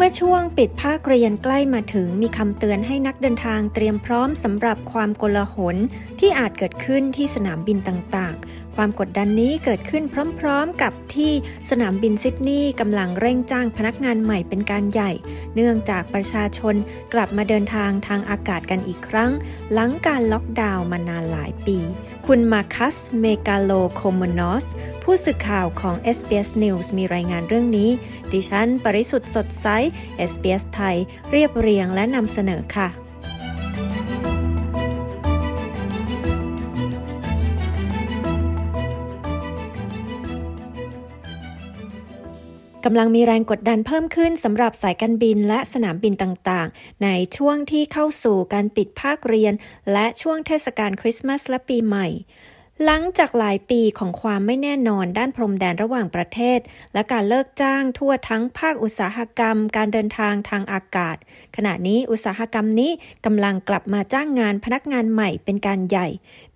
เมื่อช่วงปิดภาคเรียนใกล้มาถึงมีคำเตือนให้นักเดินทางเตรียมพร้อมสำหรับความโกลาหลที่อาจเกิดขึ้นที่สนามบินต่างๆ ความกดดันนี้เกิดขึ้นพร้อมๆ กับที่สนามบินซิดนีย์กำลังเร่งจ้างพนักงานใหม่เป็นการใหญ่ เนื่องจากประชาชนกลับมาเดินทางทางอากาศกันอีกครั้ง หลังการล็อกดาวน์มานานหลายปี คุณมาร์คัส เมกาโลโคโนมอส ผู้สื่อข่าวของ SBS News มีรายงานเรื่องนี้ ดิฉัน ปริสุทธิ์สดใส SBS ไทย เรียบเรียงและนำเสนอค่ะ กำลังมีแรงกดดันเพิ่มขึ้นสำหรับสายการบินและสนามบินต่างๆ ในช่วงที่เข้าสู่การปิดภาคเรียน และช่วงเทศกาลคริสต์มาสและปีใหม่ หลังจากหลายปีของความไม่แน่นอนด้านพรมแดนระหว่างประเทศ และการเลิกจ้างทั่วทั้งภาคอุตสาหกรรม การเดินทางทางอากาศ ขณะนี้อุตสาหกรรมนี้กำลังกลับมาจ้างงานพนักงานใหม่เป็นการใหญ่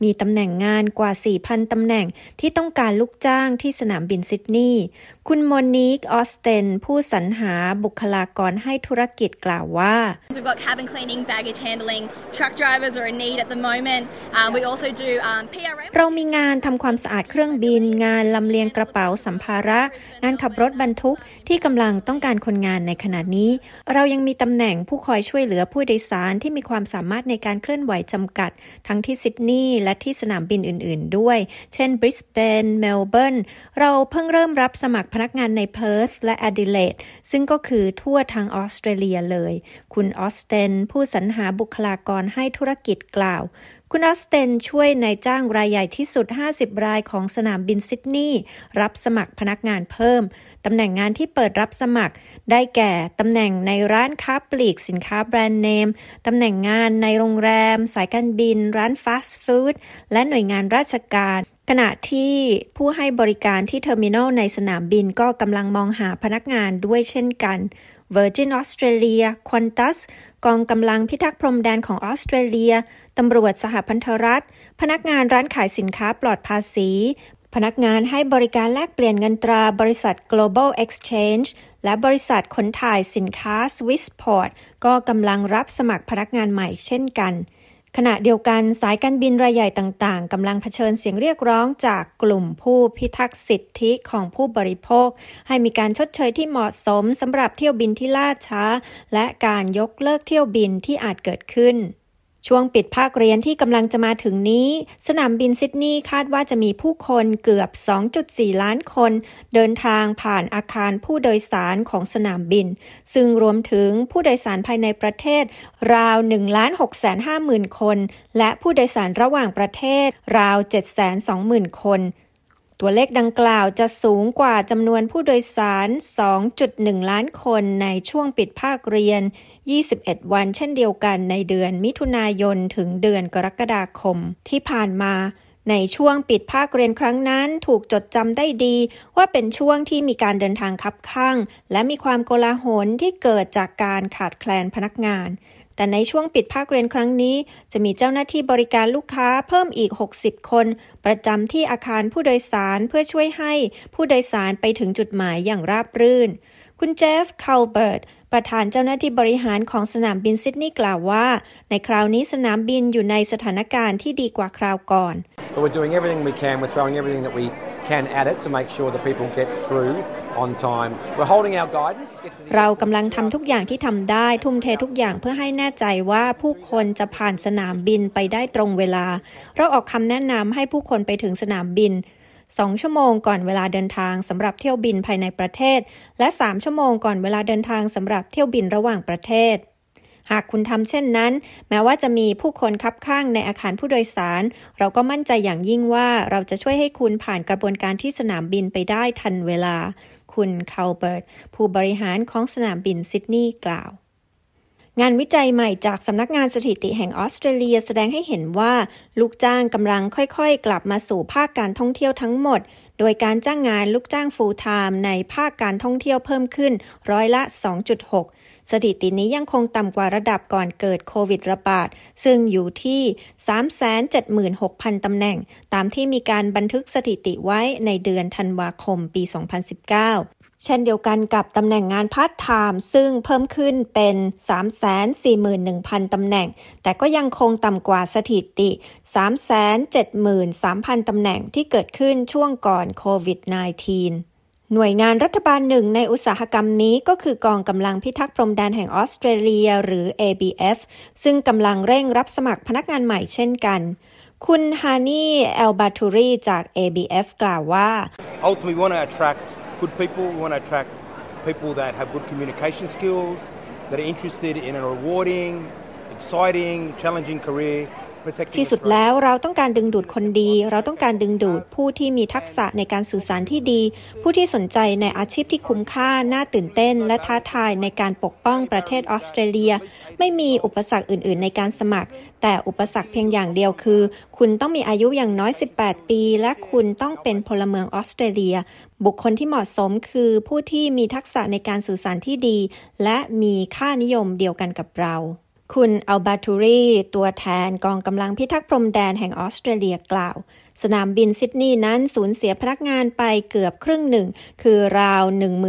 มีตำแหน่งงานกว่า 4,000ตำแหน่งที่ต้องการลูกจ้างที่สนามบินซิดนีย์คุณโมนิกออสเตนผู้สรรหาบุคลากรให้ธุรกิจกล่าวว่า We've got cabin cleaning, baggage handling, truck drivers are a need at the moment. Um, we also do um, PRM. มีงานทำความสะอาดเครื่องบิน งานลำเลียงกระเป๋าสัมภาระ งานขับรถบรรทุกที่กำลังต้องการคนงานในขณะนี้ เรายังมีตำแหน่งผู้คอยช่วยเหลือผู้โดยสารที่มีความสามารถในการเคลื่อนไหวจำกัด ทั้งที่ซิดนีย์และที่สนามบินอื่น ๆ ด้วย เช่นบริสเบนเมลเบิร์นเราเพิ่งเริ่มรับสมัครพนักงานในเพิร์ธและแอดิเลดซึ่งก็คือทั่วทางออสเตรเลียเลย คุณออสเตนผู้สรรหาบุคลากรให้ธุรกิจกล่าว คุณออสเตนช่วยนายจ้างรายใหญ่ที่สุด 50 รายของสนามบินซิดนีย์รับสมัครพนักงานเพิ่ม ตำแหน่งงานที่เปิดรับสมัคร ได้แก่ตำแหน่งในร้านค้าปลีกสินค้าแบรนด์เนม ตำแหน่งงานในโรงแรม สายการบิน ร้านฟาสต์ฟู้ดและหน่วยงานราชการขณะที่ผู้ให้บริการที่เทอร์มินอลในสนามบินก็กำลังมองหาพนักงานด้วยเช่นกัน Virgin Australia Qantas กองกำลังพิทักษ์พรมแดนของออสเตรเลีย ตำรวจสหพันธรัฐ พนักงานร้านขายสินค้าปลอดภาษี พนักงานให้บริการแลกเปลี่ยนเงินตราบริษัท Global Exchange และบริษัทขนถ่ายสินค้า Swissport ก็กำลังรับสมัครพนักงานใหม่เช่นกัน ขณะเดียวกันสายการบินรายใหญ่ต่าง ๆกำลังเผชิญเสียงเรียกร้องจากกลุ่มผู้พิทักษ์สิทธิของผู้บริโภค ให้มีการชดเชยที่เหมาะสมสำหรับเที่ยวบินที่ล่าช้า และการยกเลิกเที่ยวบินที่อาจเกิดขึ้น ช่วงปิดภาคเรียนที่กำลังจะมาถึงนี้ สนามบินซิดนีย์คาดว่าจะมีผู้คนเกือบ 2.4 ล้านคน เดินทางผ่านอาคารผู้โดยสารของสนามบิน ซึ่งรวมถึงผู้โดยสารภายในประเทศ ราว1ล้าน6 5 0 0 0 0 คน และผู้โดยสารระหว่างประเทศ ราว 720,000 คน ตัวเลขดังกล่าวจะสูงกว่าจำนวนผู้โดยสาร 2.1 ล้านคนในช่วงปิดภาคเรียน 21 วันเช่นเดียวกันในเดือนมิถุนายนถึงเดือนกรกฎาคมที่ผ่านมาในช่วงปิดภาคเรียนครั้งนั้นถูกจดจำได้ดี ว่าเป็นช่วงที่มีการเดินทางคับข้าง และมีความโกลาหลที่เกิดจากการขาดแคลนพนักงาน แต่ในช่วงปิดภาคเรียนครั้งนี้ จะมีเจ้าหน้าที่บริการลูกค้าเพิ่มอีก 60 คน ประจำที่อาคารผู้โดยสารเพื่อช่วยให้ผู้โดยสารไปถึงจุดหมายอย่างราบรื่น คุณเจฟคาลเบิร์ตประธานเจ้าหน้าที่บริหารของสนามบินซิดนีย์กล่าวว่า ในคราวนี้สนามบินอยู่ในสถานการณ์ที่ดีกว่าคราวก่อน But we're doing everything we can. We're throwing everything that we can at it to make sure that people get through เรากำลังทำทุกอย่างที่ทำได้ ทุ่มเททุกอย่างเพื่อให้แน่ใจว่าผู้คนจะผ่านสนามบินไปได้ตรงเวลา เราออกคำแนะนำให้ผู้คนไปถึงสนามบินสองชั่วโมงก่อนเวลาเดินทางสำหรับเที่ยวบินภายในประเทศ และสามชั่วโมงก่อนเวลาเดินทางสำหรับเที่ยวบินระหว่างประเทศ หากคุณทำเช่นนั้น แม้ว่าจะมีผู้คนคับคั่งในอาคารผู้โดยสาร เราก็มั่นใจอย่างยิ่งว่าเราจะช่วยให้คุณผ่านกระบวนการที่สนามบินไปได้ทันเวลา คุณคาลเบิร์ตผู้บริหารของสนามบินซิดนีย์กล่าวงานวิจัยใหม่จากสำนักงานสถิติแห่งออสเตรเลียแสดงให้เห็นว่า ลูกจ้างกำลังค่อยๆ กลับมาสู่ภาคการท่องเที่ยวทั้งหมด โดยการจ้างงานลูกจ้างฟูลไทม์ในภาคการท่องเที่ยวเพิ่มขึ้นร้อยละ 2.6 สถิตินี้ยังคงต่ำกว่าระดับก่อนเกิดโควิดระบาด ซึ่งอยู่ที่ 376,000 ตำแหน่ง ตามที่มีการบันทึกสถิติไว้ในเดือนธันวาคมปี 2019 เช่นเดียวกันกับตำแหน่งงานพาร์ทไทม์ซึ่งเพิ่มขึ้นเป็น 341,000 ตำแหน่ง แต่ก็ยังคงต่ำกว่าสถิติ 373,000 ตำแหน่งที่เกิดขึ้นช่วงก่อนโควิด -19 หน่วยงานรัฐบาลหนึ่งในอุตสาหกรรมนี้ก็คือกองกำลังพิทักษ์พรมแดนแห่งออสเตรเลียหรือ ABF ซึ่งกำลังเร่งรับสมัครพนักงานใหม่เช่นกัน คุณฮานีเอลบาทูรีจาก ABF กล่าวว่า Ultimately, we want to attract good people. We want to attract people that have good communication skills, that are interested in a rewarding, exciting, challenging career. ที่สุดแล้วเราต้องการดึงดูดคนดี เราต้องการดึงดูดผู้ที่มีทักษะในการสื่อสารที่ดี ผู้ที่สนใจในอาชีพที่คุ้มค่า น่าตื่นเต้น และท้าทายในการปกป้องประเทศออสเตรเลีย ไม่มีอุปสรรคอื่น ๆ ในการสมัคร แต่อุปสรรคเพียงอย่างเดียวคือ คุณต้องมีอายุอย่างน้อย 18 ปี และคุณต้องเป็นพลเมืองออสเตรเลีย บุคคลที่เหมาะสมคือผู้ที่มีทักษะในการสื่อสารที่ดี และมีค่านิยมเดียวกันกับเรา คุณอัลบาทูรีตัวแทนกองกำลังพิทักษ์พรมแดนแห่งออสเตรเลียกล่าว สนามบินซิดนีย์นั้นสูญเสียพนักงานไปเกือบครึ่งหนึ่ง คือราว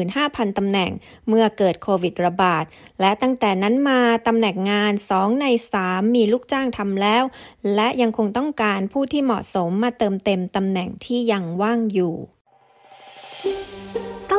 15,000 ตำแหน่ง เมื่อเกิดโควิดระบาด และตั้งแต่นั้นมาตำแหน่งงาน 2 ใน 3 มีลูกจ้างทำแล้ว และยังคงต้องการผู้ที่เหมาะสมมาเติมเต็มตำแหน่งที่ยังว่างอยู่